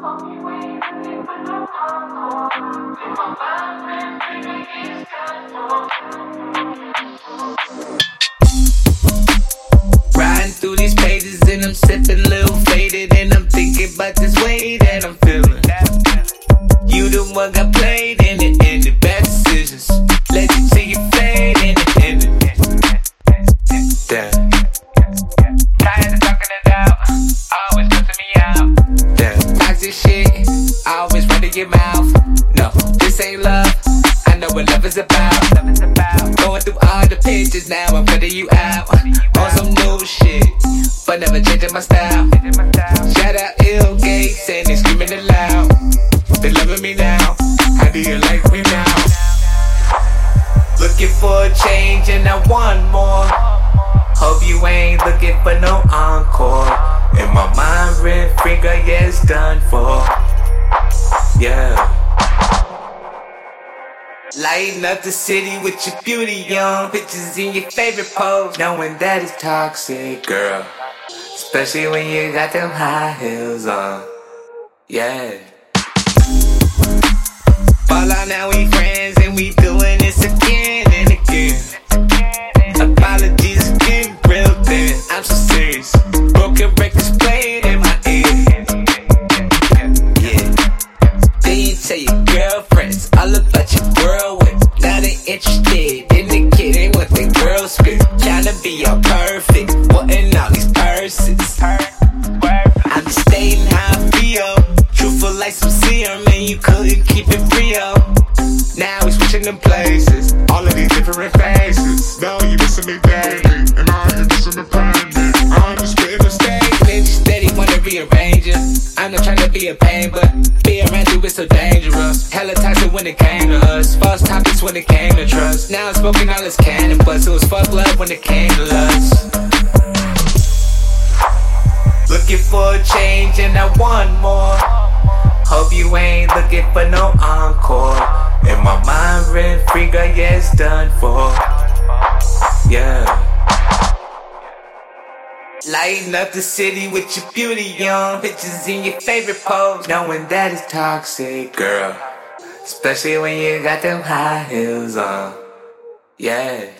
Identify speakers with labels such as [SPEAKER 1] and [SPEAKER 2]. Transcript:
[SPEAKER 1] Riding through these pages and I'm sipping little faded and I'm thinking about this way that I'm feeling. You the one got played is about. Going through all the pictures now, I'm cutting you out. On some new shit, but never changing my style. Shout out Ill Gates and they screaming it loud. They loving me now. How do you like me now? Looking for a change and I want more. Lighting up the city with your beauty, young pictures in your favorite pose, knowing that it's toxic, girl. Especially when you got them high heels on. Yeah. Fall out now, we friends, and we doing this again and again. Apologies again, real thin. I'm so serious. Broken records playing in my ear. Yeah. Then you tell your girlfriends all about your whirlwind. They interested in the kid, they want the girl script. Tryna be all perfect, wanting all these purses. I'm just stating how I feel. Truthful like some serum, and you couldn't keep it real. Now we switching them places, all of these different faces.
[SPEAKER 2] No, you missing me daily, I'm
[SPEAKER 1] not trying to be a pain, but be around you is so dangerous. Hella toxic when it came to us. False topics when it came to trust. Now I'm smoking all this cannabis. It was fuck love when it came to lust. Looking for a change and I want more. Hope you ain't looking for no encore. In my mind, rent free, girl, it's done Lighting up the city with your beauty, young pictures in your favorite pose, knowing that it's toxic, girl. Especially when you got them high heels on. Yeah.